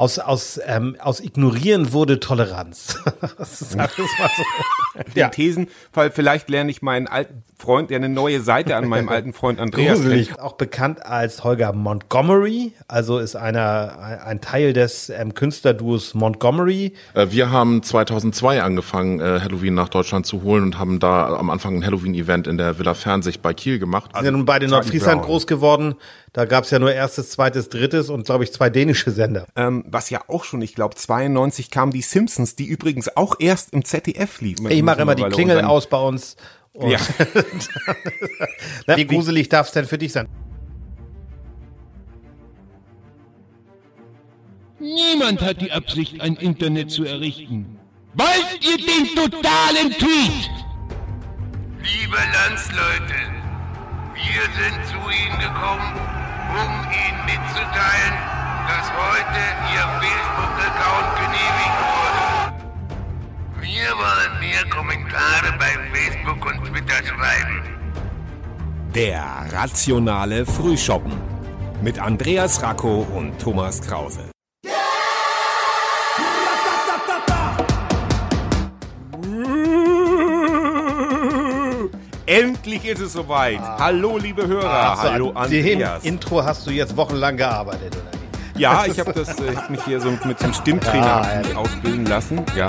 aus, aus, ähm, aus Ignorieren wurde Toleranz. das ist alles mal so. ja. Thesen, weil vielleicht lerne ich meinen alten Freund, der eine neue Seite an meinem alten Freund Andreas kennt. Auch bekannt als Holger Montgomery, also ist einer ein Teil des ähm, Künstlerduos Montgomery. Äh, wir haben 2002 angefangen, äh, Halloween nach Deutschland zu holen und haben da am Anfang ein Halloween-Event in der Villa Fernsicht bei Kiel gemacht. Also, sind ja nun beide in Nordfriesland groß geworden. Da gab es ja nur erstes, zweites, drittes und glaube ich zwei dänische Sender. Ähm, was ja auch schon, ich glaube 92 kamen die Simpsons, die übrigens auch erst im ZDF liefen. Ich mache immer die Klingel aus bei uns. ja. wie gruselig darf es denn für dich sein? Niemand hat die Absicht, ein Internet zu errichten. Wollt ihr den totalen Tweet? Liebe Landsleute, wir sind zu Ihnen gekommen, um Ihnen mitzuteilen, dass heute Ihr Facebook-Account genehmigt wurde. Wir wollen mehr Kommentare bei Facebook und Twitter schreiben. Der rationale Frühschoppen mit Andreas Racco und Thomas Krause. Endlich ist es soweit. Ah. Hallo, liebe Hörer. Ach, so, Hallo, Andreas. Dem Intro hast du jetzt wochenlang gearbeitet, oder wie? Ja, ich habe das, äh, ich mich hier so mit dem Stimmtrainer ah, ausbilden lassen. Ja,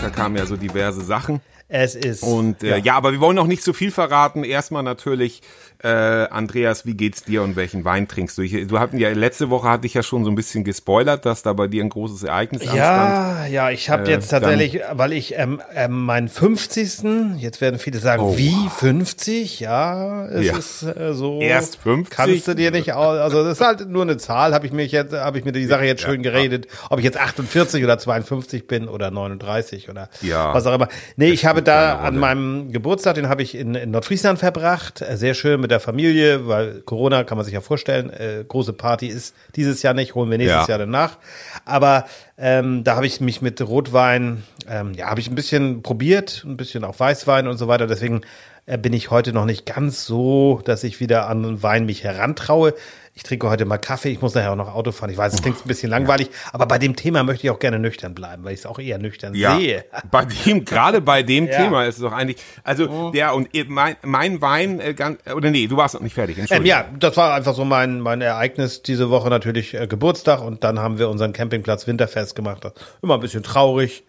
da kamen ja so diverse Sachen. Es ist. Und äh, ja. ja, aber wir wollen noch nicht so viel verraten. Erstmal natürlich äh, Andreas, wie geht's dir und welchen Wein trinkst du? Ich, du hatten ja letzte Woche hatte ich ja schon so ein bisschen gespoilert, dass da bei dir ein großes Ereignis ja, anstand. Ja, ja, ich habe äh, jetzt tatsächlich, weil ich ähm, ähm, meinen 50. Jetzt werden viele sagen, oh. wie 50? Ja, es ja. ist äh, so. Erst 50. Kannst du dir nicht aus, also das ist halt nur eine Zahl. Habe ich mich jetzt, habe ich mir die Sache jetzt schön geredet, ob ich jetzt 48 oder 52 bin oder 39 oder ja. was auch immer. Nee, ich habe da an meinem Geburtstag, den habe ich in, in Nordfriesland verbracht, äh, sehr schön mit der Familie, weil Corona kann man sich ja vorstellen, äh, große Party ist dieses Jahr nicht, holen wir nächstes ja. Jahr danach. Aber ähm, da habe ich mich mit Rotwein, ähm, ja, habe ich ein bisschen probiert, ein bisschen auch Weißwein und so weiter. Deswegen äh, bin ich heute noch nicht ganz so, dass ich wieder an Wein mich herantraue ich trinke heute mal Kaffee, ich muss nachher auch noch Auto fahren. Ich weiß, es klingt ein bisschen langweilig, aber bei dem Thema möchte ich auch gerne nüchtern bleiben, weil ich es auch eher nüchtern ja, sehe. Bei dem, gerade bei dem ja. Thema ist es doch eigentlich, also oh. der und mein, mein Wein, äh, ganz, oder nee, du warst noch nicht fertig, ähm, Ja, das war einfach so mein, mein Ereignis diese Woche natürlich äh, Geburtstag und dann haben wir unseren Campingplatz Winterfest gemacht. Immer ein bisschen traurig.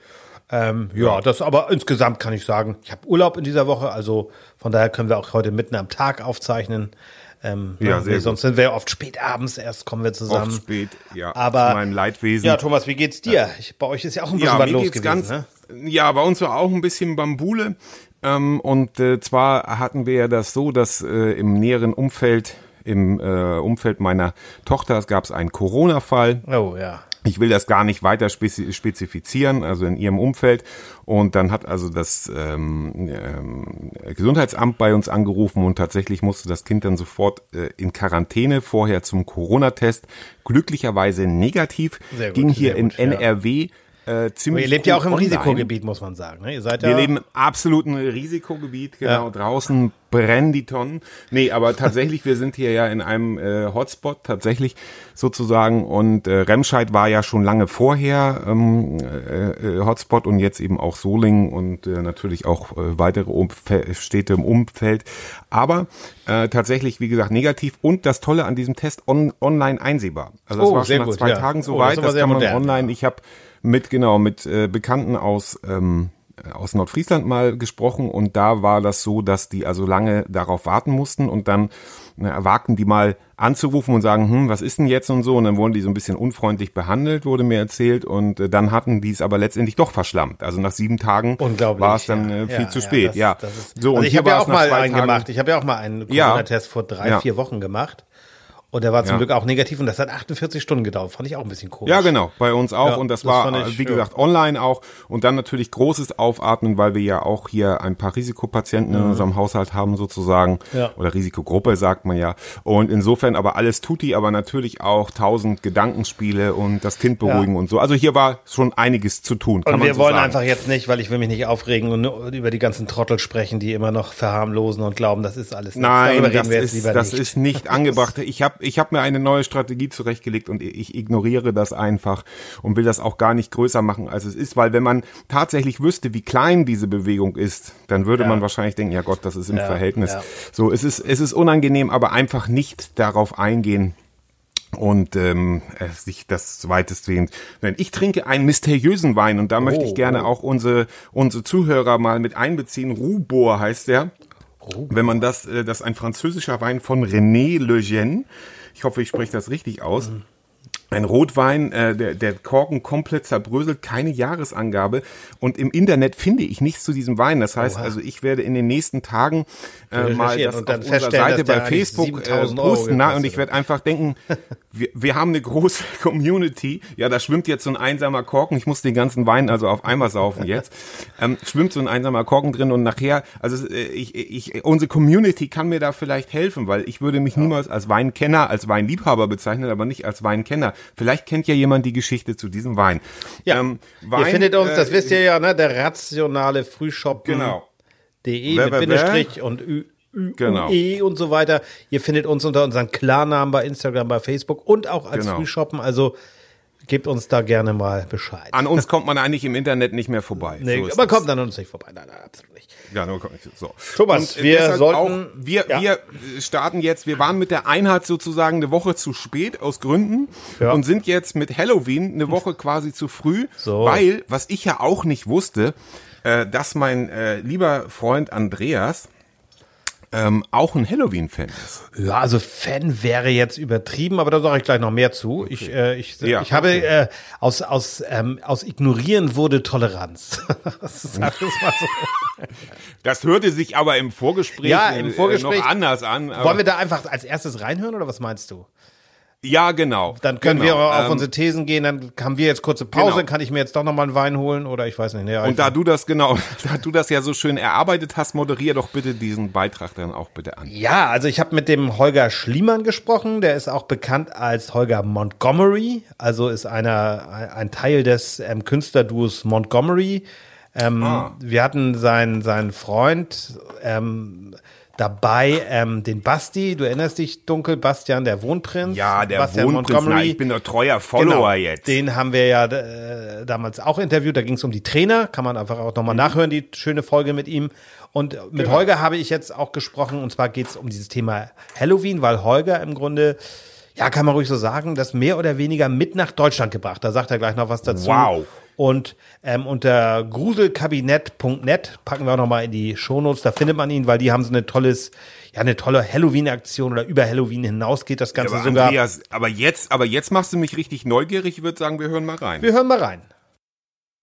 Ähm, ja, ja, das aber insgesamt kann ich sagen, ich habe Urlaub in dieser Woche, also von daher können wir auch heute mitten am Tag aufzeichnen. Ähm, ja, sehr sonst sind wir oft spät abends erst kommen wir zusammen. Oft spät, ja. Aber zu meinem Leidwesen. Ja, Thomas, wie geht's dir? Ich, bei euch ist ja auch ein bisschen ja, was los gewesen. Ganz, ne? Ja, bei uns war auch ein bisschen Bambule. Ähm, und äh, zwar hatten wir ja das so, dass äh, im näheren Umfeld im äh, Umfeld meiner Tochter gab es einen Corona-Fall. Oh ja. Ich will das gar nicht weiter spezifizieren, also in ihrem Umfeld. Und dann hat also das ähm, ähm, Gesundheitsamt bei uns angerufen und tatsächlich musste das Kind dann sofort äh, in Quarantäne, vorher zum Corona-Test. Glücklicherweise negativ, gut, ging hier in gut, NRW. Ja äh, ziemlich. Aber ihr lebt ja auch im online. Risikogebiet, muss man sagen. Ne? Ihr seid Wir ja leben im absoluten Risikogebiet, genau. Ja. Draußen brennen die Tonnen. Nee, aber tatsächlich, wir sind hier ja in einem äh, Hotspot, tatsächlich sozusagen. Und äh, Remscheid war ja schon lange vorher ähm, äh, äh Hotspot und jetzt eben auch Solingen und äh, natürlich auch äh, weitere Umf Städte im Umfeld. Aber äh, tatsächlich, wie gesagt, negativ. Und das Tolle an diesem Test on online einsehbar. Also das oh, war schon nach gut, zwei ja. Tagen soweit. Oh, das, das kann man modern. online. Ich habe mit genau mit äh, Bekannten aus ähm, aus Nordfriesland mal gesprochen und da war das so, dass die also lange darauf warten mussten und dann na, wagten die mal anzurufen und sagen, hm, was ist denn jetzt und so und dann wurden die so ein bisschen unfreundlich behandelt, wurde mir erzählt und äh, dann hatten die es aber letztendlich doch verschlammt. Also nach sieben Tagen war es dann äh, viel ja, zu spät. Ja, das, ja. Das ist, so also und ich habe ja auch mal einen gemacht. Ich habe ja auch mal einen Corona-Test vor drei, vier Wochen gemacht. Und der war zum ja. Glück auch negativ und das hat 48 Stunden gedauert. Fand ich auch ein bisschen komisch. Ja, genau. Bei uns auch. Ja, und das, das war, ich, wie gesagt, online auch. Und dann natürlich großes Aufatmen, weil wir ja auch hier ein paar Risikopatienten mhm. in unserem Haushalt haben sozusagen. Ja. Oder Risikogruppe sagt man ja. Und insofern aber alles tutti, aber natürlich auch tausend Gedankenspiele und das Kind beruhigen ja. und so. Also hier war schon einiges zu tun. und wir so wollen sagen. einfach jetzt nicht, weil ich will mich nicht aufregen und über die ganzen Trottel sprechen, die immer noch verharmlosen und glauben, das ist alles nichts. Nein, das, ist, das nicht. ist nicht angebracht. Ich habe habe ich hab mir eine neue Strategie zurechtgelegt und ich ignoriere das einfach und will das auch gar nicht größer machen, als es ist, weil wenn man tatsächlich wüsste, wie klein diese Bewegung ist, dann würde Ja. man wahrscheinlich denken, ja Gott, das ist im Ja, Verhältnis. ja. So, es ist, es ist unangenehm, aber einfach nicht darauf eingehen und ähm, äh, sich das weitestgehend. Ich trinke einen mysteriösen Wein und da möchte ich gerne auch unsere unsere Zuhörer mal mit einbeziehen. Rubor heißt der. Wenn man das, äh, das ist ein französischer Wein von René Lejeune. Ich hoffe, ich spreche das richtig aus. Ein Rotwein, äh, der, der Korken komplett zerbröselt, keine Jahresangabe. Und im Internet finde ich nichts zu diesem Wein. Das heißt, also ich werde in den nächsten Tagen äh, mal das auf unserer Seite bei Facebook äh, 7000 Euro posten. Na, und ich werde einfach denken, wir, wir haben eine große Community. Ja, da schwimmt jetzt so ein einsamer Korken. Ich muss den ganzen Wein also auf einmal saufen jetzt. Ähm, schwimmt so ein einsamer Korken drin und nachher, also äh, ich, ich, unsere Community kann mir da vielleicht helfen, weil ich würde mich niemals als Weinkenner, als Weinliebhaber bezeichnen, aber nicht als Weinkenner. Vielleicht kennt ja jemand die Geschichte zu diesem Wein. Ja. Ähm, ihr Wein, findet uns, äh, das wisst ihr ja, ne, der rationale Frühshop.de Genau. mit wer, wer? Bindestrich und Ü, Ü, Genau. UE und so weiter. Ihr findet uns unter unseren Klarnamen bei Instagram, bei Facebook und auch als Genau. Frühshoppen. Also gebt uns da gerne mal Bescheid. An uns kommt man eigentlich im Internet nicht mehr vorbei. nee, So aber das. kommt dann an uns nicht vorbei. Nein, nein, absolut nicht. Ja, nur, so. Thomas, Und, äh, wir sollten- auch, wir, ja. wir äh, starten jetzt, wir waren mit der Einheit sozusagen eine Woche zu spät aus Gründen Ja. und sind jetzt mit Halloween eine Woche quasi zu früh, So. weil, was ich ja auch nicht wusste, äh, dass mein äh, lieber Freund Andreas ähm, auch ein Halloween-Fan ist. Ja, also Fan wäre jetzt übertrieben, aber da sage ich gleich noch mehr zu. Ich, äh, ich, Ja, ich habe okay. äh, aus, aus, ähm, aus Ignorieren wurde Toleranz. Sag es mal so. Das hörte sich aber im Vorgespräch, Ja, im äh, Vorgespräch. noch anders an. Wollen wir da einfach als erstes reinhören oder was meinst du? Ja, genau. Dann können genau. wir auf Ähm, unsere Thesen gehen, dann haben wir jetzt kurze Pause, Genau. kann ich mir jetzt doch noch mal einen Wein holen oder ich weiß nicht. Nee, Und da du das genau, da du das ja so schön erarbeitet hast, moderier doch bitte diesen Beitrag dann auch bitte an. Ja, also ich habe mit dem Holger Schliemann gesprochen, der ist auch bekannt als Holger Montgomery, also ist einer ein- ein Teil des ähm, Künstlerduos Montgomery. Ähm, Ah. Wir hatten seinen seinen Freund ähm, dabei, ähm, den Basti, du erinnerst dich dunkel, Bastian, der Wohnprinz. Ja, der Bastian Wohnprinz, na, ich bin doch treuer Follower jetzt. Genau. Den haben wir ja äh, damals auch interviewt. Da ging es um die Trainer. Kann man einfach auch nochmal nachhören, die schöne Folge mit ihm. Und mit Genau. Holger habe ich jetzt auch gesprochen. Und zwar geht es um dieses Thema Halloween, weil Holger im Grunde, ja, kann man ruhig so sagen, das mehr oder weniger mit nach Deutschland gebracht. Da sagt er gleich noch was dazu. Wow. Und ähm, unter gruselkabinett.net packen wir auch nochmal in die Shownotes, da findet man ihn, weil die haben so eine tolles, ja, eine tolle Halloween-Aktion oder über Halloween hinaus geht das Ganze aber sogar. Andreas, aber jetzt, aber jetzt machst du mich richtig neugierig. Ich würde sagen, wir hören mal rein. Wir hören mal rein.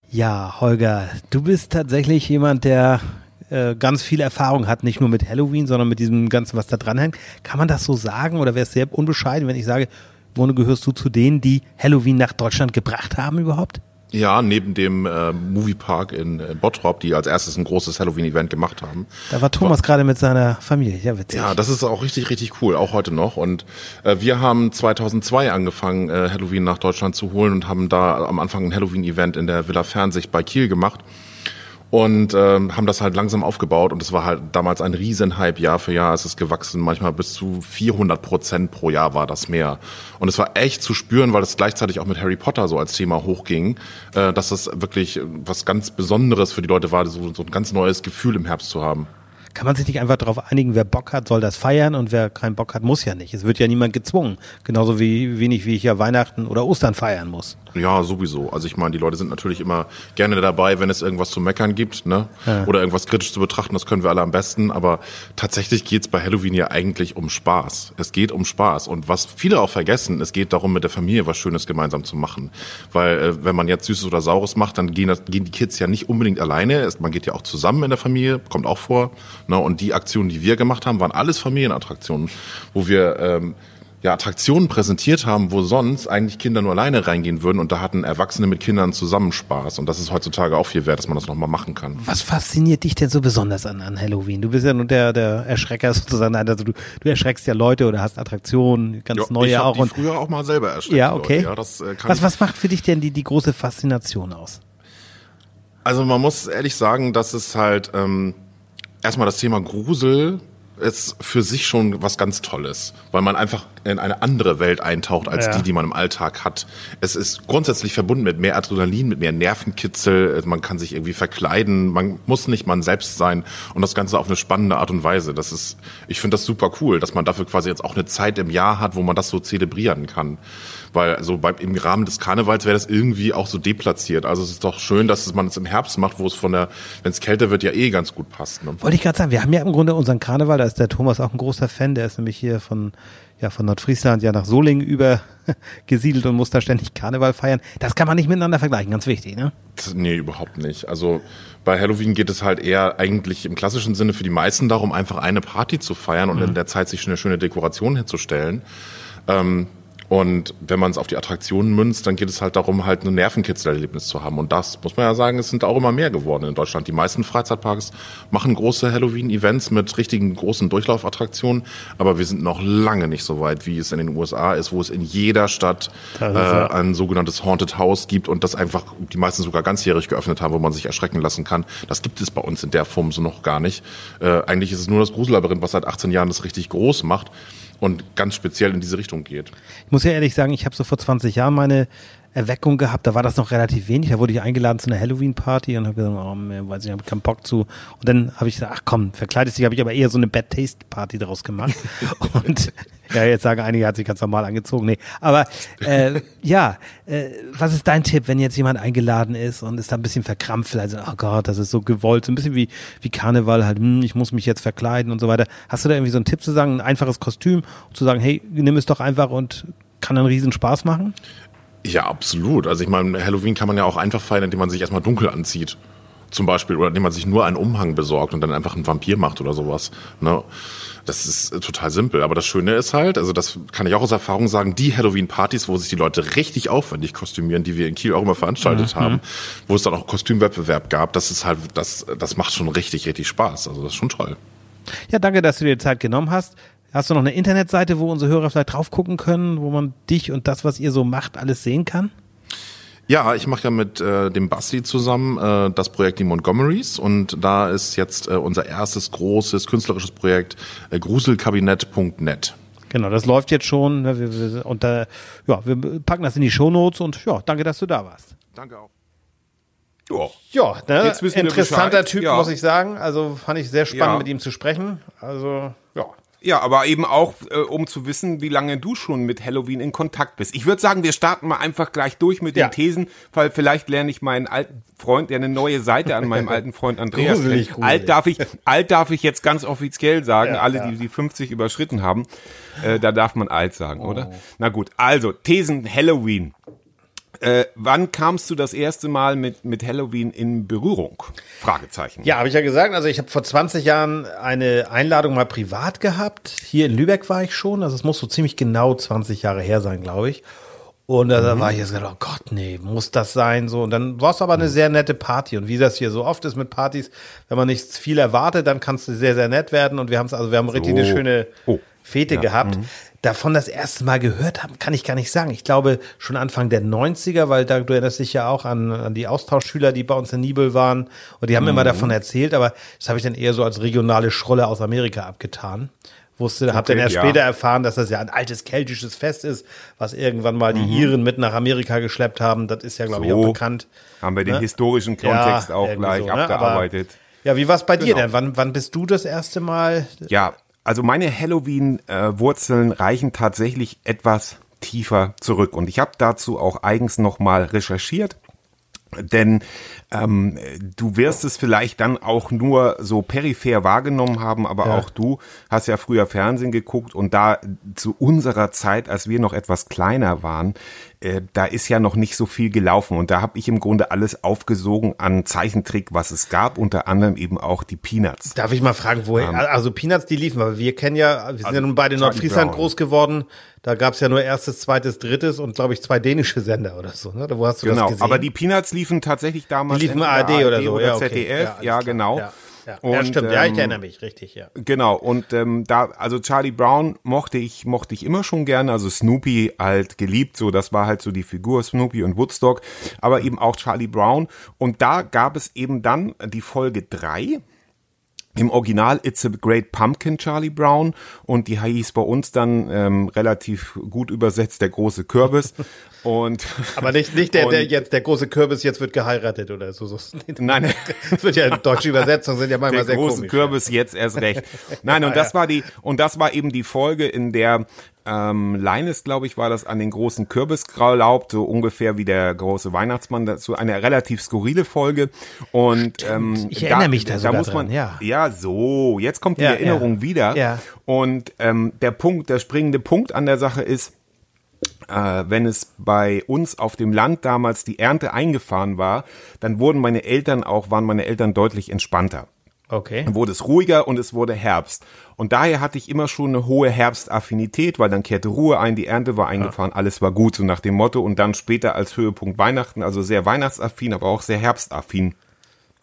Ja, Holger, du bist tatsächlich jemand, der äh, ganz viel Erfahrung hat, nicht nur mit Halloween, sondern mit diesem Ganzen, was da dranhängt. Kann man das so sagen oder wäre es sehr unbescheiden, wenn ich sage, Wohne, gehörst du zu denen, die Halloween nach Deutschland gebracht haben überhaupt? Ja, neben dem äh, Moviepark in äh, Bottrop, die als erstes ein großes Halloween-Event gemacht haben. Da war Thomas gerade mit seiner Familie. Ja, witzig. Ja, das ist auch richtig, richtig cool, auch heute noch. Und äh, wir haben 2002 angefangen, äh, Halloween nach Deutschland zu holen und haben da am Anfang ein Halloween-Event in der Villa Fernsicht bei Kiel gemacht. Und ähm, haben das halt langsam aufgebaut und es war halt damals ein Riesenhype, Jahr für Jahr ist es gewachsen, manchmal bis zu 400 Prozent pro Jahr war das mehr. Und es war echt zu spüren, weil das gleichzeitig auch mit Harry Potter so als Thema hochging, äh, dass das wirklich was ganz Besonderes für die Leute war, so, so ein ganz neues Gefühl im Herbst zu haben. Kann man sich nicht einfach darauf einigen, wer Bock hat, soll das feiern und wer keinen Bock hat, muss ja nicht. Es wird ja niemand gezwungen. Genauso wie wenig, wie ich ja Weihnachten oder Ostern feiern muss. Ja, sowieso. Also ich meine, die Leute sind natürlich immer gerne dabei, wenn es irgendwas zu meckern gibt, ne? Oder irgendwas kritisch zu betrachten, das können wir alle am besten. Aber tatsächlich geht's bei Halloween ja eigentlich um Spaß. Es geht um Spaß. Und was viele auch vergessen, es geht darum, mit der Familie was Schönes gemeinsam zu machen. Weil äh, wenn man jetzt Süßes oder Saures macht, dann gehen, das, gehen die Kids ja nicht unbedingt alleine. Es, man geht ja auch zusammen in der Familie, kommt auch vor. Ne? Und die Aktionen, die wir gemacht haben, waren alles Familienattraktionen, wo wir ähm, ja, Attraktionen präsentiert haben, wo sonst eigentlich Kinder nur alleine reingehen würden und da hatten Erwachsene mit Kindern zusammen Spaß. Und das ist heutzutage auch viel wert, dass man das nochmal machen kann. Was fasziniert dich denn so besonders an, an Halloween? Du bist ja nur der, der Erschrecker sozusagen. Also du, du erschreckst ja Leute oder hast Attraktionen, ganz neue ich hab auch. Und, früher auch mal selber erschreckt. ja, okay. Ja, das, äh, was, ich, was macht für dich denn die, die große Faszination aus? Also man muss ehrlich sagen, dass es halt ähm, erstmal das Thema Grusel ist für sich schon was ganz Tolles, weil man einfach in eine andere Welt eintaucht als Ja. die, die man im Alltag hat. Es ist grundsätzlich verbunden mit mehr Adrenalin, mit mehr Nervenkitzel. Man kann sich irgendwie verkleiden. Man muss nicht man selbst sein und das Ganze auf eine spannende Art und Weise. Das ist, ich finde das super cool, dass man dafür quasi jetzt auch eine Zeit im Jahr hat, wo man das so zelebrieren kann. Weil so beim, im Rahmen des Karnevals wäre das irgendwie auch so deplatziert. Also es ist doch schön, dass man es im Herbst macht, wo es von der, wenn es kälter wird, ja eh ganz gut passt. Ne? Wollte ich gerade sagen, wir haben ja im Grunde unseren Karneval, da ist der Thomas auch ein großer Fan, der ist nämlich hier von, ja, von Nordfriesland ja nach Solingen über gesiedelt und muss da ständig Karneval feiern. Das kann man nicht miteinander vergleichen, ganz wichtig, ne? Nee, überhaupt nicht. Also bei Halloween geht es halt eher eigentlich im klassischen Sinne für die meisten darum, einfach eine Party zu feiern und in der Zeit sich eine schöne Dekoration herzustellen. Ähm, und wenn man es auf die Attraktionen münzt, dann geht es halt darum, halt ein Nervenkitzelerlebnis zu haben. Und das, muss man ja sagen, es sind auch immer mehr geworden in Deutschland. Die meisten Freizeitparks machen große Halloween-Events mit richtigen großen Durchlaufattraktionen. Aber wir sind noch lange nicht so weit, wie es in den USA ist, wo es in jeder Stadt äh, ein sogenanntes Haunted House gibt und das einfach die meisten sogar ganzjährig geöffnet haben, wo man sich erschrecken lassen kann. Das gibt es bei uns in der Form so noch gar nicht. Äh, eigentlich ist es nur das Grusellabyrinth, was seit 18 Jahren das richtig groß macht und ganz speziell in diese Richtung geht. Ich muss ja ehrlich sagen, ich habe so vor 20 Jahren meine Erweckung gehabt, da war das noch relativ wenig, da wurde ich eingeladen zu einer Halloween-Party und habe gesagt, oh, mir weiß ich, habe keinen Bock zu. Und dann habe ich gesagt, ach komm, verkleidest dich, habe ich aber eher so eine Bad Taste-Party daraus gemacht. und ja, jetzt sagen einige, hat sich ganz normal angezogen. Nee, aber äh, ja, äh, was ist dein Tipp, wenn jetzt jemand eingeladen ist und ist da ein bisschen verkrampft, also, oh Gott, das ist so gewollt, so ein bisschen wie, wie Karneval halt, hm, ich muss mich jetzt verkleiden und so weiter. Hast du da irgendwie so einen Tipp zu sagen, ein einfaches Kostüm, zu sagen, hey, nimm es doch einfach und kann einen riesen Spaß machen? Ja, absolut. Also ich meine, Halloween kann man ja auch einfach feiern, indem man sich erstmal dunkel anzieht. Zum Beispiel, oder indem man sich nur einen Umhang besorgt und dann einfach einen Vampir macht oder sowas. Ne? Das ist äh, total simpel. Aber das Schöne ist halt, also das kann ich auch aus Erfahrung sagen, die Halloween-Partys, wo sich die Leute richtig aufwendig kostümieren, die wir in Kiel auch immer veranstaltet haben, wo es dann auch Kostümwettbewerb gab, das ist halt, das, das macht schon richtig, richtig Spaß. Also das ist schon toll. Ja, danke, dass du dir die Zeit genommen hast. Hast du noch eine Internetseite, wo unsere Hörer vielleicht drauf gucken können, wo man dich und das, was ihr so macht, alles sehen kann? Ja, ich mache ja mit äh, dem Basti zusammen äh, das Projekt Die Montgomerys und da ist jetzt äh, unser erstes großes künstlerisches Projekt äh, gruselkabinett.net. Genau, das läuft jetzt schon. ne, Wir, wir, und da, ja, wir packen das in die Shownotes und ja, danke, dass du da warst. Danke auch. Ja. Ja, ne? Interessanter. Typ, Ja. muss ich sagen. Also fand ich sehr spannend, Ja. mit ihm zu sprechen. Also, ja. Aber eben auch, äh, um zu wissen, wie lange du schon mit Halloween in Kontakt bist. Ich würde sagen, wir starten mal einfach gleich durch mit den Ja. Thesen, weil vielleicht lerne ich meinen alten Freund, der eine neue Seite an meinem alten Freund Andreas Gruselig, gruselig. Alt darf ich, alt darf ich jetzt ganz offiziell sagen, Ja, alle, ja. die die 50 überschritten haben, äh, da darf man alt sagen, Oh. oder? Na gut, also Thesen Halloween. Äh, wann kamst du das erste Mal mit, mit Halloween in Berührung? Fragezeichen. Ja, habe ich ja gesagt. Also ich habe vor 20 Jahren eine Einladung mal privat gehabt. Hier in Lübeck war ich schon. Also es muss so ziemlich genau 20 Jahre her sein, glaube ich. Und da, da war ich jetzt gedacht, oh Gott, nee, muss das sein? So. Und dann war es aber eine sehr nette Party. Und wie das hier so oft ist mit Partys, wenn man nicht viel erwartet, dann kannst du sehr, sehr nett werden. Und wir haben es, also wir haben richtig eine schöne Oh. Fete gehabt. Davon das erste Mal gehört haben, kann ich gar nicht sagen. Ich glaube schon Anfang der 90er, weil da, du erinnerst dich ja auch an, an die Austauschschüler, die bei uns in Nibel waren. Und die haben immer davon erzählt, aber das habe ich dann eher so als regionale Schrolle aus Amerika abgetan. Wusste, hab dann Okay, erst ja. später erfahren, dass das ja ein altes keltisches Fest ist, was irgendwann mal die Iren mit nach Amerika geschleppt haben. Das ist ja, glaube ich, auch So. bekannt. Haben wir den Ne? historischen Kontext Ja, auch gleich so, ne? Aber- abgearbeitet. Ja, wie war es bei dir Genau. denn? Wann, wann bist du das erste Mal? Ja, also meine Halloween-Wurzeln reichen tatsächlich etwas tiefer zurück. Und ich habe dazu auch eigens nochmal recherchiert. Denn ähm, du wirst es vielleicht dann auch nur so peripher wahrgenommen haben, aber Ja. auch du hast ja früher Fernsehen geguckt und da zu unserer Zeit, als wir noch etwas kleiner waren, äh, da ist ja noch nicht so viel gelaufen und da habe ich im Grunde alles aufgesogen an Zeichentrick, was es gab, unter anderem eben auch die Peanuts. Darf ich mal fragen, woher? also Peanuts, die liefen, aber wir kennen ja, wir sind ja nun beide in Nordfriesland groß geworden. Da gab's ja nur erstes, zweites, drittes und glaube ich zwei dänische Sender oder so. Ne? Wo hast du das Genau, gesehen? aber die Peanuts liefen tatsächlich damals die liefen entweder ARD oder so, oder ja, okay. ZDF, ja, klar. genau. Ja, ja. Und, ja stimmt, ja, ich ähm, erinnere mich, richtig, ja. Genau, und ähm, da, also Charlie Brown mochte ich, mochte ich immer schon gerne, also Snoopy halt geliebt, so, das war halt so die Figur Snoopy und Woodstock, aber eben auch Charlie Brown. Und da gab es eben dann die Folge drei im Original It's a Great Pumpkin Charlie Brown und die hieß bei uns dann ähm, relativ gut übersetzt der große Kürbis. Und, Aber nicht, nicht der, der jetzt, der große Kürbis jetzt wird geheiratet oder so. so. Nein. Das wird ja deutsche Übersetzungen sind ja manchmal der sehr große komisch. Kürbis jetzt erst recht. Nein, und das war die, und das war eben die Folge, in der ähm, Leines, glaube ich, war das an den großen Kürbis glaubt, so ungefähr wie der große Weihnachtsmann, dazu eine relativ skurrile Folge. Und ähm, Ich erinnere mich da sogar muss man, dran, ja. Ja, so, jetzt kommt die Ja, Erinnerung ja. wieder. Ja. Und ähm, der Punkt, der springende Punkt an der Sache ist, äh, wenn es bei uns auf dem Land damals die Ernte eingefahren war, dann wurden meine Eltern auch, waren meine Eltern deutlich entspannter. Okay. Dann wurde es ruhiger und es wurde Herbst. Und daher hatte ich immer schon eine hohe Herbstaffinität, weil dann kehrte Ruhe ein, die Ernte war eingefahren, alles war gut, so nach dem Motto. Und dann später als Höhepunkt Weihnachten, also sehr weihnachtsaffin, aber auch sehr herbstaffin.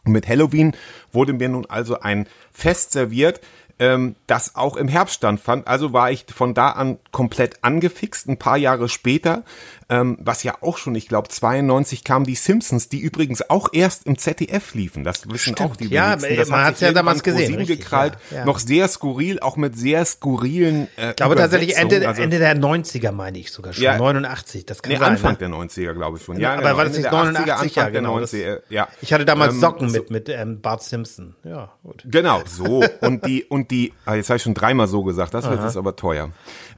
Und mit Halloween wurde mir nun also ein Fest serviert, ähm, das auch im Herbst stattfand. Also war ich von da an komplett angefixt. Ein paar Jahre später, ähm, was ja auch schon, ich glaube, 92 kamen die Simpsons, die übrigens auch erst im ZDF liefen. Das wissen auch die Ja, wenigsten. Das man hat ja damals gesehen, richtig, gekrallt. ja, ja. Noch sehr skurril, auch mit sehr skurrilen äh, Ich glaube tatsächlich Ende, Übersetzungen. Ende der 90er meine ich sogar schon. Ja. 89, das kann Nee, sein. Anfang ne? der 90er, glaube ich schon. Ja, Ja, aber war das nicht der 89? 80er, Anfang Ja, genau, der das- 90er, ja. Ich hatte damals Ähm, Socken so- mit, mit ähm, Bart Simpson. Ja, gut. Genau, so. Und die, und die, ah, jetzt habe ich schon dreimal so gesagt, das wird jetzt aber teuer.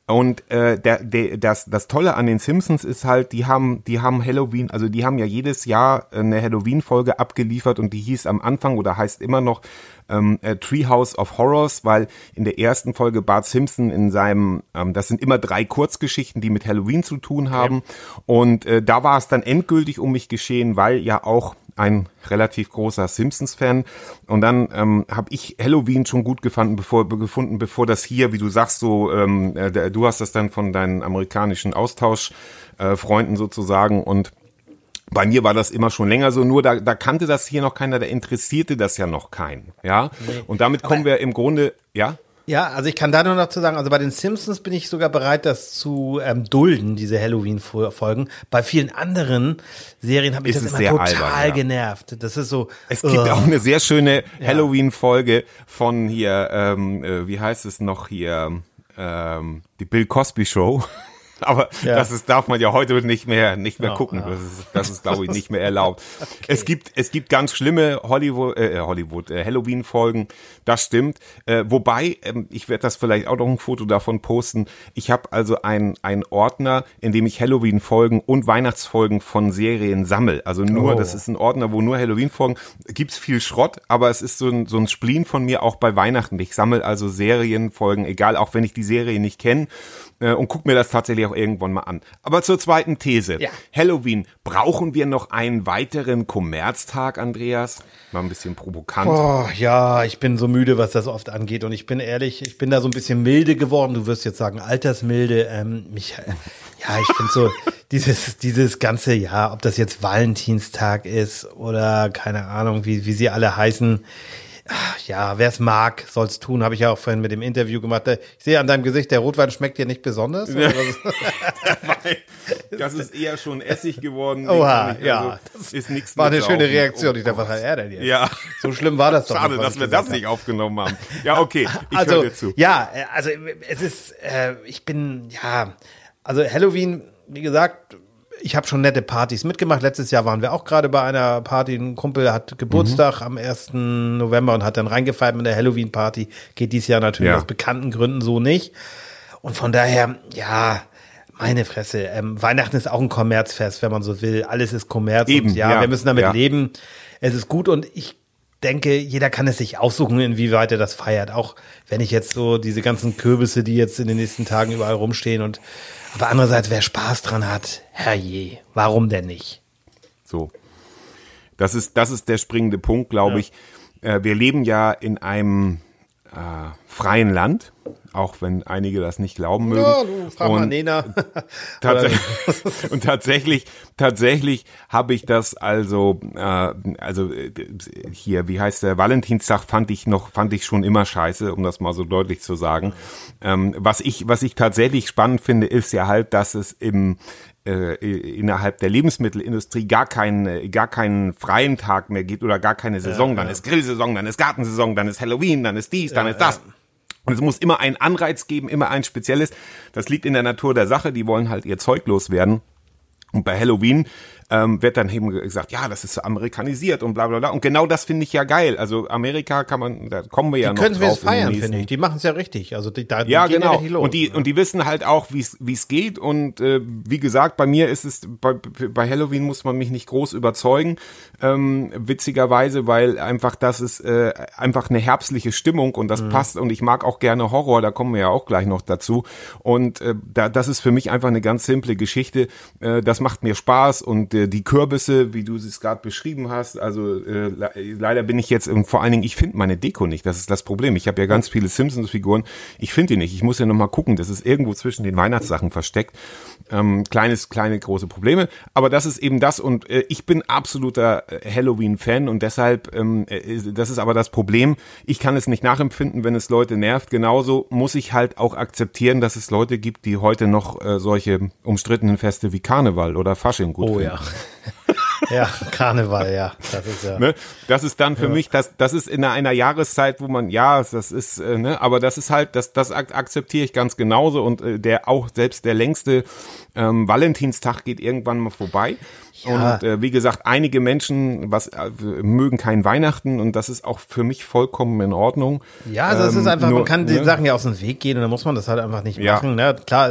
Und äh, der, der, das, das Tolle an den Simpsons ist halt, die haben, die haben Halloween, also die haben ja jedes Jahr eine Halloween-Folge abgeliefert und die hieß am Anfang oder heißt immer noch ähm, äh, Treehouse of Horrors, weil in der ersten Folge Bart Simpson in seinem, ähm, das sind immer drei Kurzgeschichten, die mit Halloween zu tun haben. Und äh, da war es dann endgültig um mich geschehen, weil ja auch ein relativ großer Simpsons-Fan. Und dann ähm, habe ich Halloween schon gut gefunden, bevor, gefunden, bevor das hier, wie du sagst, so, ähm, äh, du hast das dann von deinen amerikanischen Austauschfreunden äh, Freunden sozusagen und bei mir war das immer schon länger so, nur da, da kannte das hier noch keiner, da interessierte das ja noch keinen, ja. Und damit kommen wir im Grunde, ja. Ja, also ich kann da nur noch zu sagen, also bei den Simpsons bin ich sogar bereit, das zu ähm, dulden, diese Halloween-Folgen. Bei vielen anderen Serien habe ich Ist das immer sehr total albern, ja. genervt. Das ist so. Es gibt ugh. auch eine sehr schöne Halloween-Folge von hier, ähm, äh, wie heißt es noch hier, ähm, die Bill Cosby Show. Aber Ja. das ist, darf man ja heute nicht mehr, nicht mehr Ja, gucken. ja. Das ist, das ist, glaube ich, nicht mehr erlaubt. Es gibt, es gibt ganz schlimme Hollywood, äh, Hollywood, äh, Halloween-Folgen. Das stimmt. Äh, wobei, ähm, ich werde das vielleicht auch noch ein Foto davon posten. Ich habe also ein ein Ordner, in dem ich Halloween-Folgen und Weihnachtsfolgen von Serien sammel. Also nur, Oh. das ist ein Ordner, wo nur Halloween-Folgen, gibt's viel Schrott, aber es ist so ein, so ein Spleen von mir auch bei Weihnachten. Ich sammel also Serienfolgen, egal, auch wenn ich die Serie nicht kenne äh, und guck mir das tatsächlich auch irgendwann mal an. Aber zur zweiten These. Ja. Halloween, brauchen wir noch einen weiteren Kommerztag, Andreas? Mal ein bisschen provokant. Oh, ja, ich bin so müde, was das oft angeht. Und ich bin ehrlich, ich bin da so ein bisschen milde geworden. Du wirst jetzt sagen, Altersmilde. Ähm, mich, äh, ja, ich finde so, dieses, dieses ganze Jahr, ob das jetzt Valentinstag ist oder keine Ahnung, wie, wie sie alle heißen. Ja, wer es mag, soll es tun, habe ich ja auch vorhin mit dem Interview gemacht. Ich sehe an deinem Gesicht, der Rotwein schmeckt dir nicht besonders. Das ist eher schon Essig geworden. Oha, Also, ja. Ist nichts War eine schöne. Reaktion. Oh Ich dachte, was hat er denn jetzt? Ja. So schlimm war das doch Schade, nicht, dass wir das nicht aufgenommen haben. Ja, okay. Ich also, höre dir zu. ja, äh, also äh, es ist, äh, ich bin, ja, also Halloween, wie gesagt, ich habe schon nette Partys mitgemacht. Letztes Jahr waren wir auch gerade bei einer Party. Ein Kumpel hat Geburtstag Mhm. am 1. November und hat dann reingefeiert mit der Halloween-Party. Geht dies Jahr natürlich Ja. aus bekannten Gründen so nicht. Und von daher, ja, meine Fresse. Ähm, Weihnachten ist auch ein Kommerzfest, wenn man so will. Alles ist Kommerz. Eben, und ja, ja, wir müssen damit ja. leben. Es ist gut und ich denke, jeder kann es sich aussuchen, inwieweit er das feiert. Auch wenn ich jetzt so diese ganzen Kürbisse, die jetzt in den nächsten Tagen überall rumstehen und aber andererseits, wer Spaß dran hat, herrje, warum denn nicht? So. Das ist, das ist der springende Punkt, glaube ich. Äh, wir leben ja in einem äh, freien Land, auch wenn einige das nicht glauben mögen. Ja, du frag mal Und Nena. Tatsächlich, und tatsächlich, tatsächlich habe ich das also, äh, also äh, hier, wie heißt der Valentinstag fand ich noch, fand ich schon immer scheiße, um das mal so deutlich zu sagen. Ähm, was ich, was ich tatsächlich spannend finde, ist ja halt, dass es im äh, innerhalb der Lebensmittelindustrie gar keinen gar keinen freien Tag mehr gibt oder gar keine Saison, dann ist Grillsaison, dann ist Gartensaison, dann ist Halloween, dann ist dies, dann ist das. Und es muss immer einen Anreiz geben, immer ein spezielles. Das liegt in der Natur der Sache. Die wollen halt ihr Zeug loswerden. Und bei Halloween ähm, wird dann eben gesagt, ja, das ist so amerikanisiert und bla bla bla. Und genau das finde ich ja geil. Also Amerika kann man, da kommen wir ja Die noch können wir drauf. es in den feiern, finde ich. Die machen es ja richtig. Also die, da die ja, gehen genau. los. und die und die wissen halt auch, wie es wie es geht. Und äh, wie gesagt, bei mir ist es bei, bei Halloween muss man mich nicht groß überzeugen, ähm, witzigerweise, weil einfach das ist äh, einfach eine herbstliche Stimmung und das Mhm. passt. Und ich mag auch gerne Horror. Da kommen wir ja auch gleich noch dazu. Und äh, da, das ist für mich einfach eine ganz simple Geschichte. Äh, das macht mir Spaß und äh, die Kürbisse, wie du es gerade beschrieben hast. Also äh, le leider bin ich jetzt und vor allen Dingen, ich finde meine Deko nicht. Das ist das Problem. Ich habe ja ganz viele Simpsons-Figuren. Ich finde die nicht. Ich muss ja noch mal gucken. Das ist irgendwo zwischen den Weihnachtssachen versteckt. Ähm, kleines, kleine, große Probleme. Aber das ist eben das. Und äh, ich bin absoluter äh, Halloween-Fan und deshalb, ähm, äh, das ist aber das Problem. Ich kann es nicht nachempfinden, wenn es Leute nervt. Genauso muss ich halt auch akzeptieren, dass es Leute gibt, die heute noch äh, solche umstrittenen Feste wie Karneval oder Fasching gut oh finden. ja. ja, Karneval, ja. Das ist ja. Ne? Das ist dann für mich, das, das ist in einer Jahreszeit, wo man, ja, das ist, äh, ne, aber das ist halt, das, das ak akzeptiere ich ganz genauso und äh, der auch selbst der längste ähm, Valentinstag geht irgendwann mal vorbei. Ja. Und äh, wie gesagt, einige Menschen was äh, mögen kein Weihnachten und das ist auch für mich vollkommen in Ordnung. Ja, also es ist Ähm, einfach, nur, man kann den ne? Sachen ja aus dem Weg gehen und dann muss man das halt einfach nicht Ja. machen. Ne? Klar,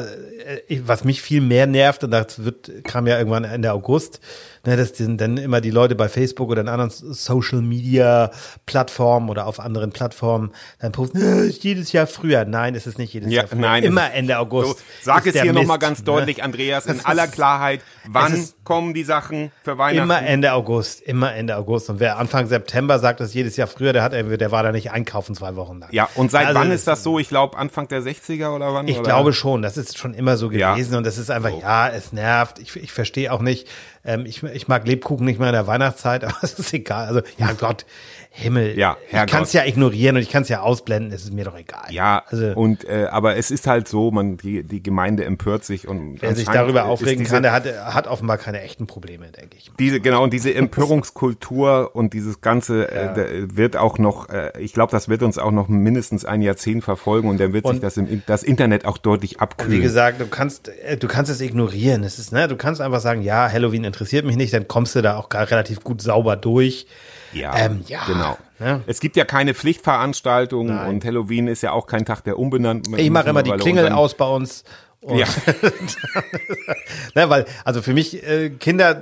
äh, was mich viel mehr nervt, und das wird, kam ja irgendwann Ende August, ne, dass dann immer die Leute bei Facebook oder in anderen Social Media Plattformen oder auf anderen Plattformen dann posten, "Äh, ist jedes Jahr früher. Nein, es ist nicht jedes Ja, Jahr früher. nein, immer es ist- Ende August. So, sag ist es hier nochmal ganz ne? deutlich, Andreas, in aller ist- Klarheit. Wann ist- kommen die Sachen für Weihnachten? Immer Ende August, immer Ende August. Und wer Anfang September sagt, das jedes Jahr früher, der hat irgendwie, der war da nicht einkaufen zwei Wochen lang. ja, und seit Also wann ist das so? Ich glaube Anfang der 60er oder wann? Ich oder? glaube schon, das ist schon immer so Ja. gewesen und das ist einfach, ja, es nervt. Ich, ich verstehe auch nicht, ähm, ich, ich mag Lebkuchen nicht mehr in der Weihnachtszeit, aber es ist egal. Also, ja Gott, Himmel. Ja, ich Herrgott. kann es ja ignorieren und ich kann es ja ausblenden, es ist mir doch egal. Ja, also und äh, aber es ist halt so, man die, die Gemeinde empört sich und wer sich darüber aufregen diese, kann, der hat, hat offenbar keine echten Probleme, denke ich. diese genau und diese Empörungskultur und dieses ganze äh, der wird auch noch, äh, ich glaube, das wird uns auch noch mindestens ein Jahrzehnt verfolgen und dann wird sich Und- das im das Internet auch deutlich abkühlen. wie gesagt, du kannst, äh, du kannst es ignorieren. Es ist, ne, du kannst einfach sagen, ja, Halloween interessiert mich nicht, dann kommst du da auch gar relativ gut sauber durch. Ja, Ähm, ja, genau. ne? Es gibt ja keine Pflichtveranstaltungen Nein. und Halloween ist ja auch kein Tag, der umbenannt Ich mache immer die Klingel aus bei uns. Ja. ne, weil, also für mich, äh, Kinder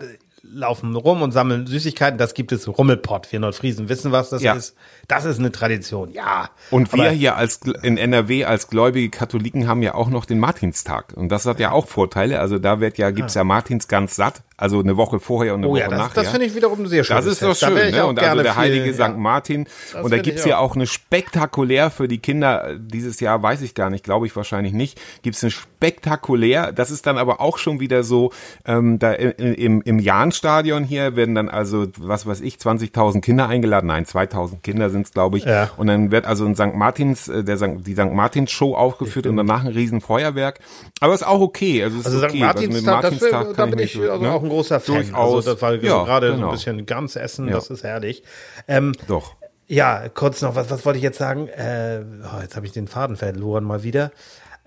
laufen rum und sammeln Süßigkeiten. Das gibt es Rummelpott. Wir Nordfriesen wissen, was das Ja. ist. Das ist eine Tradition, ja. Und wir hier als in NRW als gläubige Katholiken haben ja auch noch den Martinstag. Und das hat ja auch Vorteile. Also da wird ja, gibt's ja Martins ganz satt. Also eine Woche vorher und eine Oh Woche ja, das, nachher. das finde ich wiederum sehr schön. Das ist doch schön, ne? Und also der heilige St. Martin. Das Und da gibt's ja auch. eine spektakulär für die Kinder, äh, dieses Jahr weiß ich gar nicht, glaube ich wahrscheinlich nicht, gibt's eine spektakulär, das ist dann aber auch schon wieder so, ähm, da im, im, Jahnstadion hier werden dann also, was weiß ich, 20.000 Kinder eingeladen, nein, 2.000 Kinder sind's glaube ich. Ja. Und dann wird also ein St. Martins, äh, der St. die St. Martins Show aufgeführt und danach ein riesen Feuerwerk. Aber ist auch okay. Also, ist Also St. okay. Martinstag, das, Martinstag da bin ich so, also ne? auch ein großer Fan. Durchaus. Also das war so Ja, gerade so genau. ein bisschen Gams essen, Ja. das ist herrlich. Ähm, Doch. ja, kurz noch, was, was wollte ich jetzt sagen? Äh, oh, jetzt habe ich den Faden verloren mal wieder.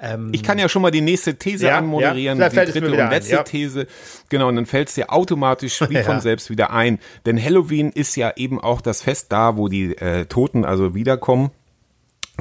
Ähm, Ich kann ja schon mal die nächste These Ja, anmoderieren, ja, die dritte und letzte ja. These. Genau, und dann fällt es dir automatisch wie von selbst wieder ein. Denn Halloween ist ja eben auch das Fest da, wo die äh, Toten also wiederkommen.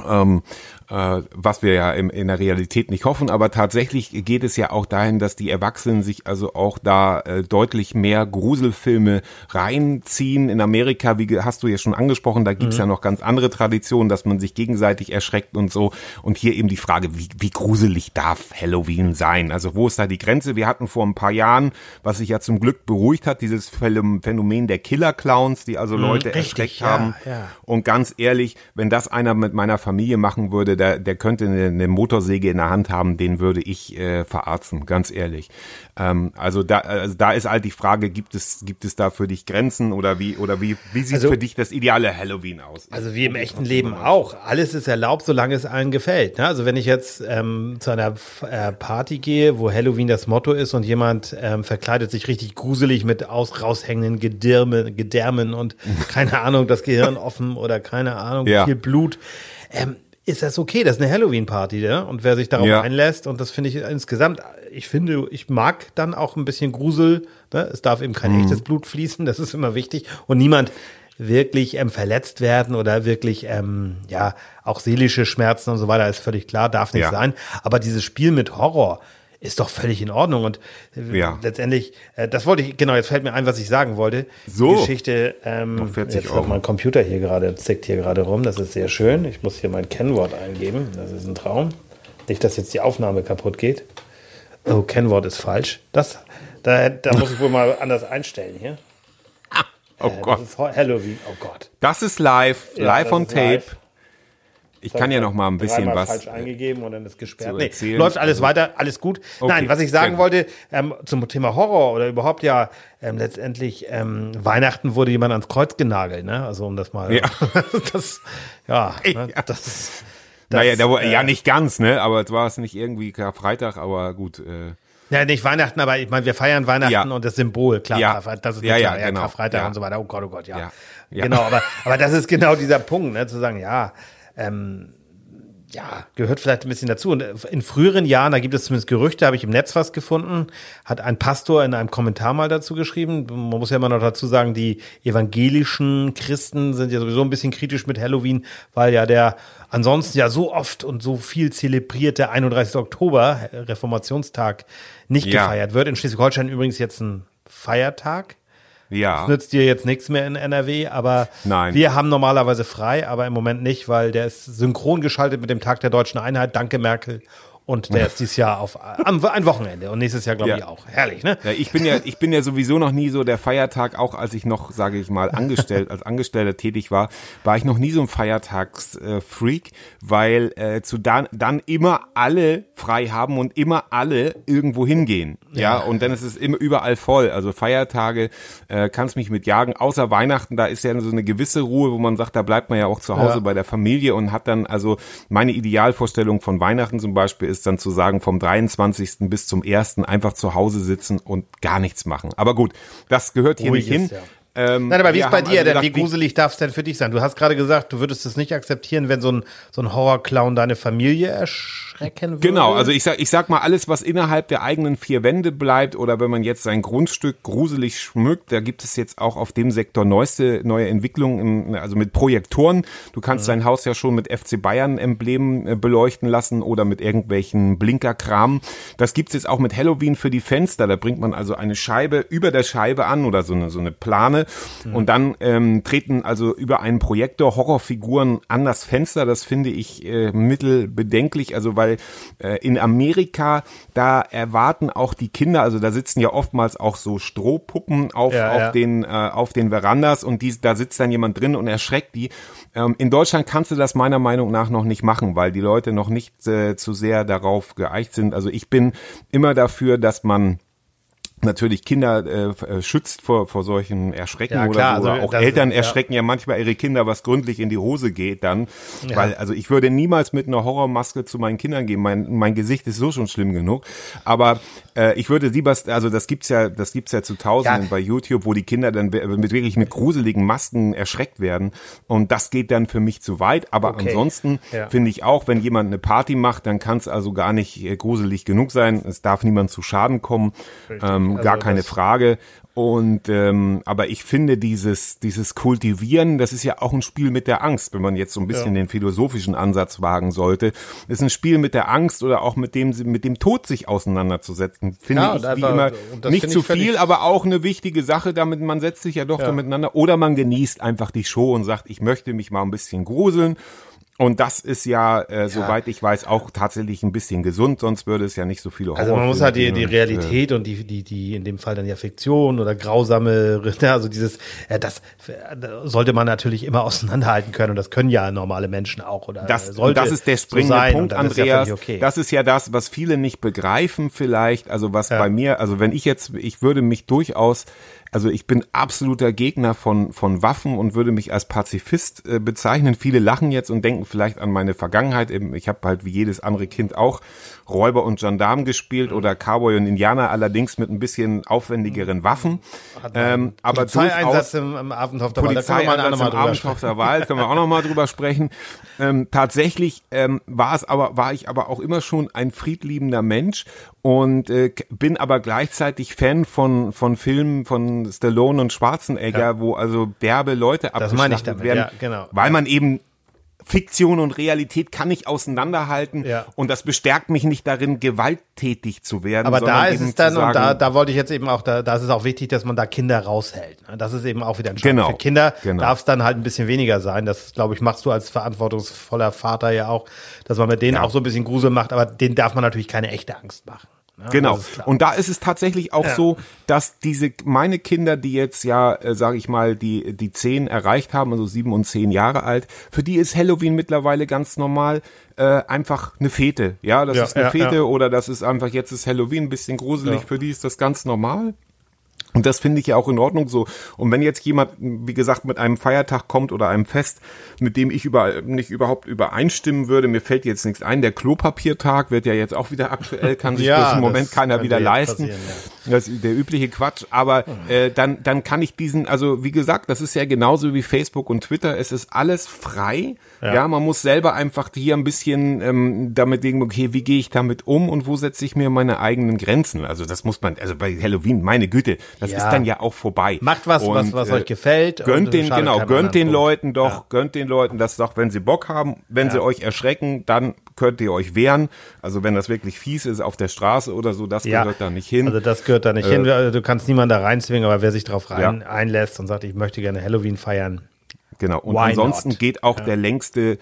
Ähm, äh, was wir ja im, in der Realität nicht hoffen, aber tatsächlich geht es ja auch dahin, dass die Erwachsenen sich also auch da äh, deutlich mehr Gruselfilme reinziehen. In Amerika, wie hast du ja schon angesprochen, da gibt's ja noch ganz andere Traditionen, dass man sich gegenseitig erschreckt und so. Und hier eben die Frage, wie, wie gruselig darf Halloween sein? Also wo ist da die Grenze? Wir hatten vor ein paar Jahren, was sich ja zum Glück beruhigt hat, dieses Phänom- Phänomen der Killer-Clowns, die also Leute richtig, erschreckt ja, haben. ja. Und ganz ehrlich, wenn das einer mit meiner Familie machen würde, der, der könnte eine, eine Motorsäge in der Hand haben, den würde ich äh, verarzten, ganz ehrlich. Ähm, also da, also da ist halt die Frage, gibt es, gibt es da für dich Grenzen oder wie, oder wie, wie sieht Also- für dich das ideale Halloween aus? Also wie im echten Leben auch. Alles ist erlaubt, solange es allen gefällt. Ne? Also wenn ich jetzt ähm, zu einer äh, Party gehe, wo Halloween das Motto ist und jemand ähm, verkleidet sich richtig gruselig mit aus, raushängenden Gedärme, Gedärmen und keine Ahnung, das Gehirn offen oder keine Ahnung, Ja. viel Blut, ähm, ist das okay? Das ist eine Halloween-Party, ne? Und wer sich darauf Ja. einlässt, und das finde ich insgesamt, ich finde, ich mag dann auch ein bisschen Grusel. Ne? Es darf eben kein Mhm. echtes Blut fließen, das ist immer wichtig. Und niemand wirklich ähm, verletzt werden oder wirklich, ähm, ja, auch seelische Schmerzen und so weiter, ist völlig klar, darf nicht Ja. sein. Aber dieses Spiel mit Horror ist doch völlig in Ordnung. Und äh, Ja. letztendlich, äh, das wollte ich, genau, jetzt fällt mir ein, was ich sagen wollte. So. Die Geschichte, ähm, Noch 40 jetzt Euro. mein Computer hier gerade, zickt hier gerade rum, das ist sehr schön. Ich muss hier mein Kennwort eingeben, das ist ein Traum. Nicht, dass jetzt die Aufnahme kaputt geht. Oh, Kennwort ist falsch. Das, da, da muss ich wohl mal anders einstellen hier. Oh Äh, Gott. Das ist Halloween, oh Gott. Das ist live, Ja, live on Tape. live. Ich kann ja noch mal ein bisschen was. falsch eingegeben und dann ist gesperrt. Nee, läuft alles Also- weiter, alles gut. Okay, Nein, was ich sagen wollte ähm, zum Thema Horror oder überhaupt ja ähm, letztendlich ähm, Weihnachten wurde jemand ans Kreuz genagelt, ne? Also um das mal. Ja. das, ja, ne? Ja. das. das naja, der, äh, ja nicht ganz, ne? Aber es war es nicht irgendwie Karfreitag, aber gut. Äh, Ja, nicht Weihnachten, aber ich meine, wir feiern Weihnachten Ja. und das Symbol, klar, Ja. Das ist Ja, ja, klar, ja, genau. Karfreitag und so weiter. Oh Gott, oh Gott, ja. Ja. Ja. Genau, aber, aber das ist genau dieser Punkt, ne, zu sagen, ja, ähm, ja, gehört vielleicht ein bisschen dazu. Und in früheren Jahren, da gibt es zumindest Gerüchte, habe ich im Netz was gefunden, hat ein Pastor in einem Kommentar mal dazu geschrieben. Man muss ja immer noch dazu sagen, die evangelischen Christen sind ja sowieso ein bisschen kritisch mit Halloween, weil ja der ansonsten ja so oft und so viel zelebrierte 31. Oktober, Reformationstag, nicht Ja. gefeiert wird. In Schleswig-Holstein übrigens jetzt ein Feiertag. Ja. Nützt dir jetzt nichts mehr in NRW, aber Nein. wir haben normalerweise frei, aber im Moment nicht, weil der ist synchron geschaltet mit dem Tag der deutschen Einheit. Danke, Merkel. Und der ist dieses Jahr auf am, ein Wochenende und nächstes Jahr, glaube Ja. ich, auch. Herrlich, ne? Ja, ich bin ja, ich bin ja sowieso noch nie so der Feiertag, auch als ich noch, sage ich mal, angestellt, als Angestellter tätig war, war ich noch nie so ein Feiertagsfreak, weil äh, zu dann, dann immer alle frei haben und immer alle irgendwo hingehen. Ja, und dann ist es immer überall voll. Also Feiertage äh, kannst mich mit jagen, außer Weihnachten, da ist ja so eine gewisse Ruhe, wo man sagt, da bleibt man ja auch zu Hause Ja. bei der Familie und hat dann, also meine Idealvorstellung von Weihnachten zum Beispiel ist dann zu sagen, vom 23. bis zum 1. einfach zu Hause sitzen und gar nichts machen. Aber gut, das gehört hier Ruhig nicht hin. ja. Ähm, Nein, aber wie ist bei dir also denn? gedacht, Wie gruselig darf es denn für dich sein? Du hast gerade gesagt, du würdest es nicht akzeptieren, wenn so ein, so ein Horrorclown deine Familie erschrecken würde. Genau, also ich sag, ich sag mal, alles, was innerhalb der eigenen vier Wände bleibt oder wenn man jetzt sein Grundstück gruselig schmückt, da gibt es jetzt auch auf dem Sektor neueste, neue Entwicklungen, im, also mit Projektoren. Du kannst dein Haus ja schon mit FC Bayern Emblemen äh, beleuchten lassen oder mit irgendwelchen Blinkerkram. Das gibt's jetzt auch mit Halloween für die Fenster. Da bringt man also eine Scheibe über der Scheibe an oder so eine, so eine Plane und dann ähm, treten also über einen Projektor Horrorfiguren an das Fenster. Das finde ich äh, mittelbedenklich, also weil äh, in Amerika, da erwarten auch die Kinder, also da sitzen ja oftmals auch so Strohpuppen auf, Ja, auf ja. den äh, auf den Verandas und die, da sitzt dann jemand drin und erschreckt die. Ähm, in Deutschland kannst du das meiner Meinung nach noch nicht machen, weil die Leute noch nicht äh, zu sehr darauf geeicht sind. Also ich bin immer dafür, dass man natürlich Kinder äh, äh, schützt vor, vor solchen Erschrecken Ja, oder klar, so. Oder also auch das- Eltern ja. erschrecken ja. manchmal ihre Kinder, was gründlich in die Hose geht dann. Weil, also ich würde niemals mit einer Horrormaske zu meinen Kindern gehen. Mein, mein Gesicht ist so schon schlimm genug. Aber äh, ich würde lieber, also das gibt's ja, das gibt's ja zu Tausenden Ja. bei YouTube, wo die Kinder dann mit wirklich mit gruseligen Masken erschreckt werden. Und das geht dann für mich zu weit. Aber Okay. ansonsten Ja. finde ich auch, wenn jemand eine Party macht, dann kann es also gar nicht äh, gruselig genug sein. Es darf niemand zu Schaden kommen. Ähm, gar Also keine das- Frage. Und ähm, aber ich finde dieses dieses Kultivieren, das ist ja auch ein Spiel mit der Angst, wenn man jetzt so ein bisschen den philosophischen Ansatz wagen sollte, ist ein Spiel mit der Angst oder auch mit dem mit dem Tod sich auseinanderzusetzen. Finde Ja, ich wie immer nicht zu viel, aber auch eine wichtige Sache. Damit man setzt sich ja doch da miteinander oder man genießt einfach die Show und sagt, ich möchte mich mal ein bisschen gruseln. Und das ist ja, äh, soweit ich weiß, auch tatsächlich ein bisschen gesund, sonst würde es ja nicht so viele Horrorfilme Also man muss halt die, die und, Realität und die, die, die, in dem Fall dann ja Fiktion oder grausame, also dieses, äh, das äh, sollte man natürlich immer auseinanderhalten können und das können ja normale Menschen auch oder Das, äh, sollte das ist der so springende sein Punkt, dann ist ja Andreas. okay. Das ist ja das, was viele nicht begreifen vielleicht. Also was Ja. bei mir, also wenn ich jetzt, ich würde mich durchaus, also ich bin absoluter Gegner von, von Waffen und würde mich als Pazifist äh, bezeichnen. Viele lachen jetzt und denken vielleicht an meine Vergangenheit. Ich habe halt wie jedes andere Kind auch Räuber und Gendarm gespielt oder Cowboy und Indianer, allerdings mit ein bisschen aufwendigeren Waffen. Ähm, aber Polizeieinsatz im, im Abendhof der Wald, Polizeieinsatz im Abendhofter Wald, können wir auch noch mal drüber sprechen. Ähm, tatsächlich ähm, war es aber, war ich aber auch immer schon ein friedliebender Mensch und äh, bin aber gleichzeitig Fan von von Filmen von Stallone und Schwarzenegger, wo also derbe Leute abgeschlachtet werden, ja, genau. weil man eben Fiktion und Realität kann ich auseinanderhalten Ja. und das bestärkt mich nicht darin, gewalttätig zu werden. Aber da ist es dann, zu und da, sagen, da wollte ich jetzt eben auch, da, da ist es auch wichtig, dass man da Kinder raushält. ne? Das ist eben auch wieder entscheidend. Genau, Für Kinder genau. darf es dann halt ein bisschen weniger sein. Das, glaube ich, machst du als verantwortungsvoller Vater ja auch, dass man mit denen Ja. auch so ein bisschen Grusel macht, aber denen darf man natürlich keine echte Angst machen. Ne? Genau. Klar. Und da ist es tatsächlich auch Ja. so, dass diese meine Kinder, die jetzt ja, äh, sage ich mal, die die zehn erreicht haben, also sieben und zehn Jahre alt, für die ist Halloween mittlerweile ganz normal äh, einfach eine Fete. Ja, das Ja, ist eine ja, Fete ja. oder das ist einfach jetzt ist Halloween ein bisschen gruselig. Ja. Für die ist das ganz normal. Und das finde ich ja auch in Ordnung so. Und wenn jetzt jemand, wie gesagt, mit einem Feiertag kommt oder einem Fest, mit dem ich über, nicht überhaupt übereinstimmen würde, mir fällt jetzt nichts ein. Der Klopapiertag wird ja jetzt auch wieder aktuell, kann sich Ja, bloß im Moment keiner wieder leisten. passieren, Das ist der übliche Quatsch. Aber äh, dann, dann kann ich diesen, also wie gesagt, das ist ja genauso wie Facebook und Twitter. Es ist alles frei. Ja, man muss selber einfach hier ein bisschen ähm, damit denken, okay, wie gehe ich damit um und wo setze ich mir meine eigenen Grenzen? Also das muss man, also bei Halloween, meine Güte, das Ja. ist dann ja auch vorbei. Macht was, was, Und, was äh, euch gefällt. Gönnt den, genau, gönnt den. Leuten doch, Ja. gönnt den Leuten das doch, wenn sie Bock haben. Wenn sie euch erschrecken, dann könnt ihr euch wehren. Also wenn das wirklich fies ist auf der Straße oder so, das gehört da nicht hin. Also das gehört da nicht hin. Also Du kannst niemanden da reinzwingen, aber wer sich darauf rein, Ja. einlässt und sagt, ich möchte gerne Halloween feiern. Genau. Und ansonsten not? geht auch der längste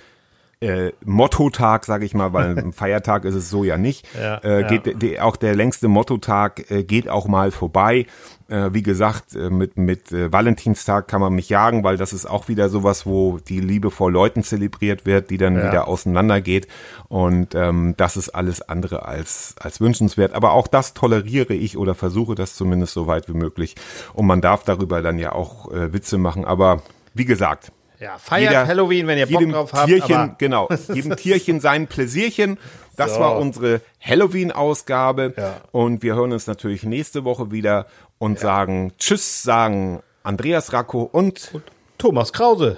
äh, Mottotag, sage ich mal, weil ein Feiertag ist es so ja nicht. Ja, äh, ja. geht de- de, auch der längste Mottotag äh, geht auch mal vorbei. Äh, wie gesagt, äh, mit mit äh, Valentinstag kann man mich jagen, weil das ist auch wieder sowas, wo die Liebe vor Leuten zelebriert wird, die dann Ja. wieder auseinandergeht. Und ähm, das ist alles andere als als wünschenswert. Aber auch das toleriere ich oder versuche das zumindest so weit wie möglich. Und man darf darüber dann ja auch äh, Witze machen. Aber wie gesagt, Ja, feiert jeder- Halloween, wenn ihr Bock drauf habt. Tierchen, genau, jedem Tierchen sein Pläsierchen. Das So. war unsere Halloween-Ausgabe. Ja. Und wir hören uns natürlich nächste Woche wieder und sagen Tschüss, sagen Andreas Racco und Thomas Krause.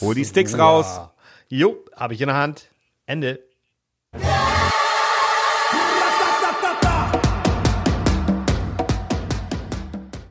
hol die Sticks raus. Jo, habe ich in der Hand. Ende. Ja.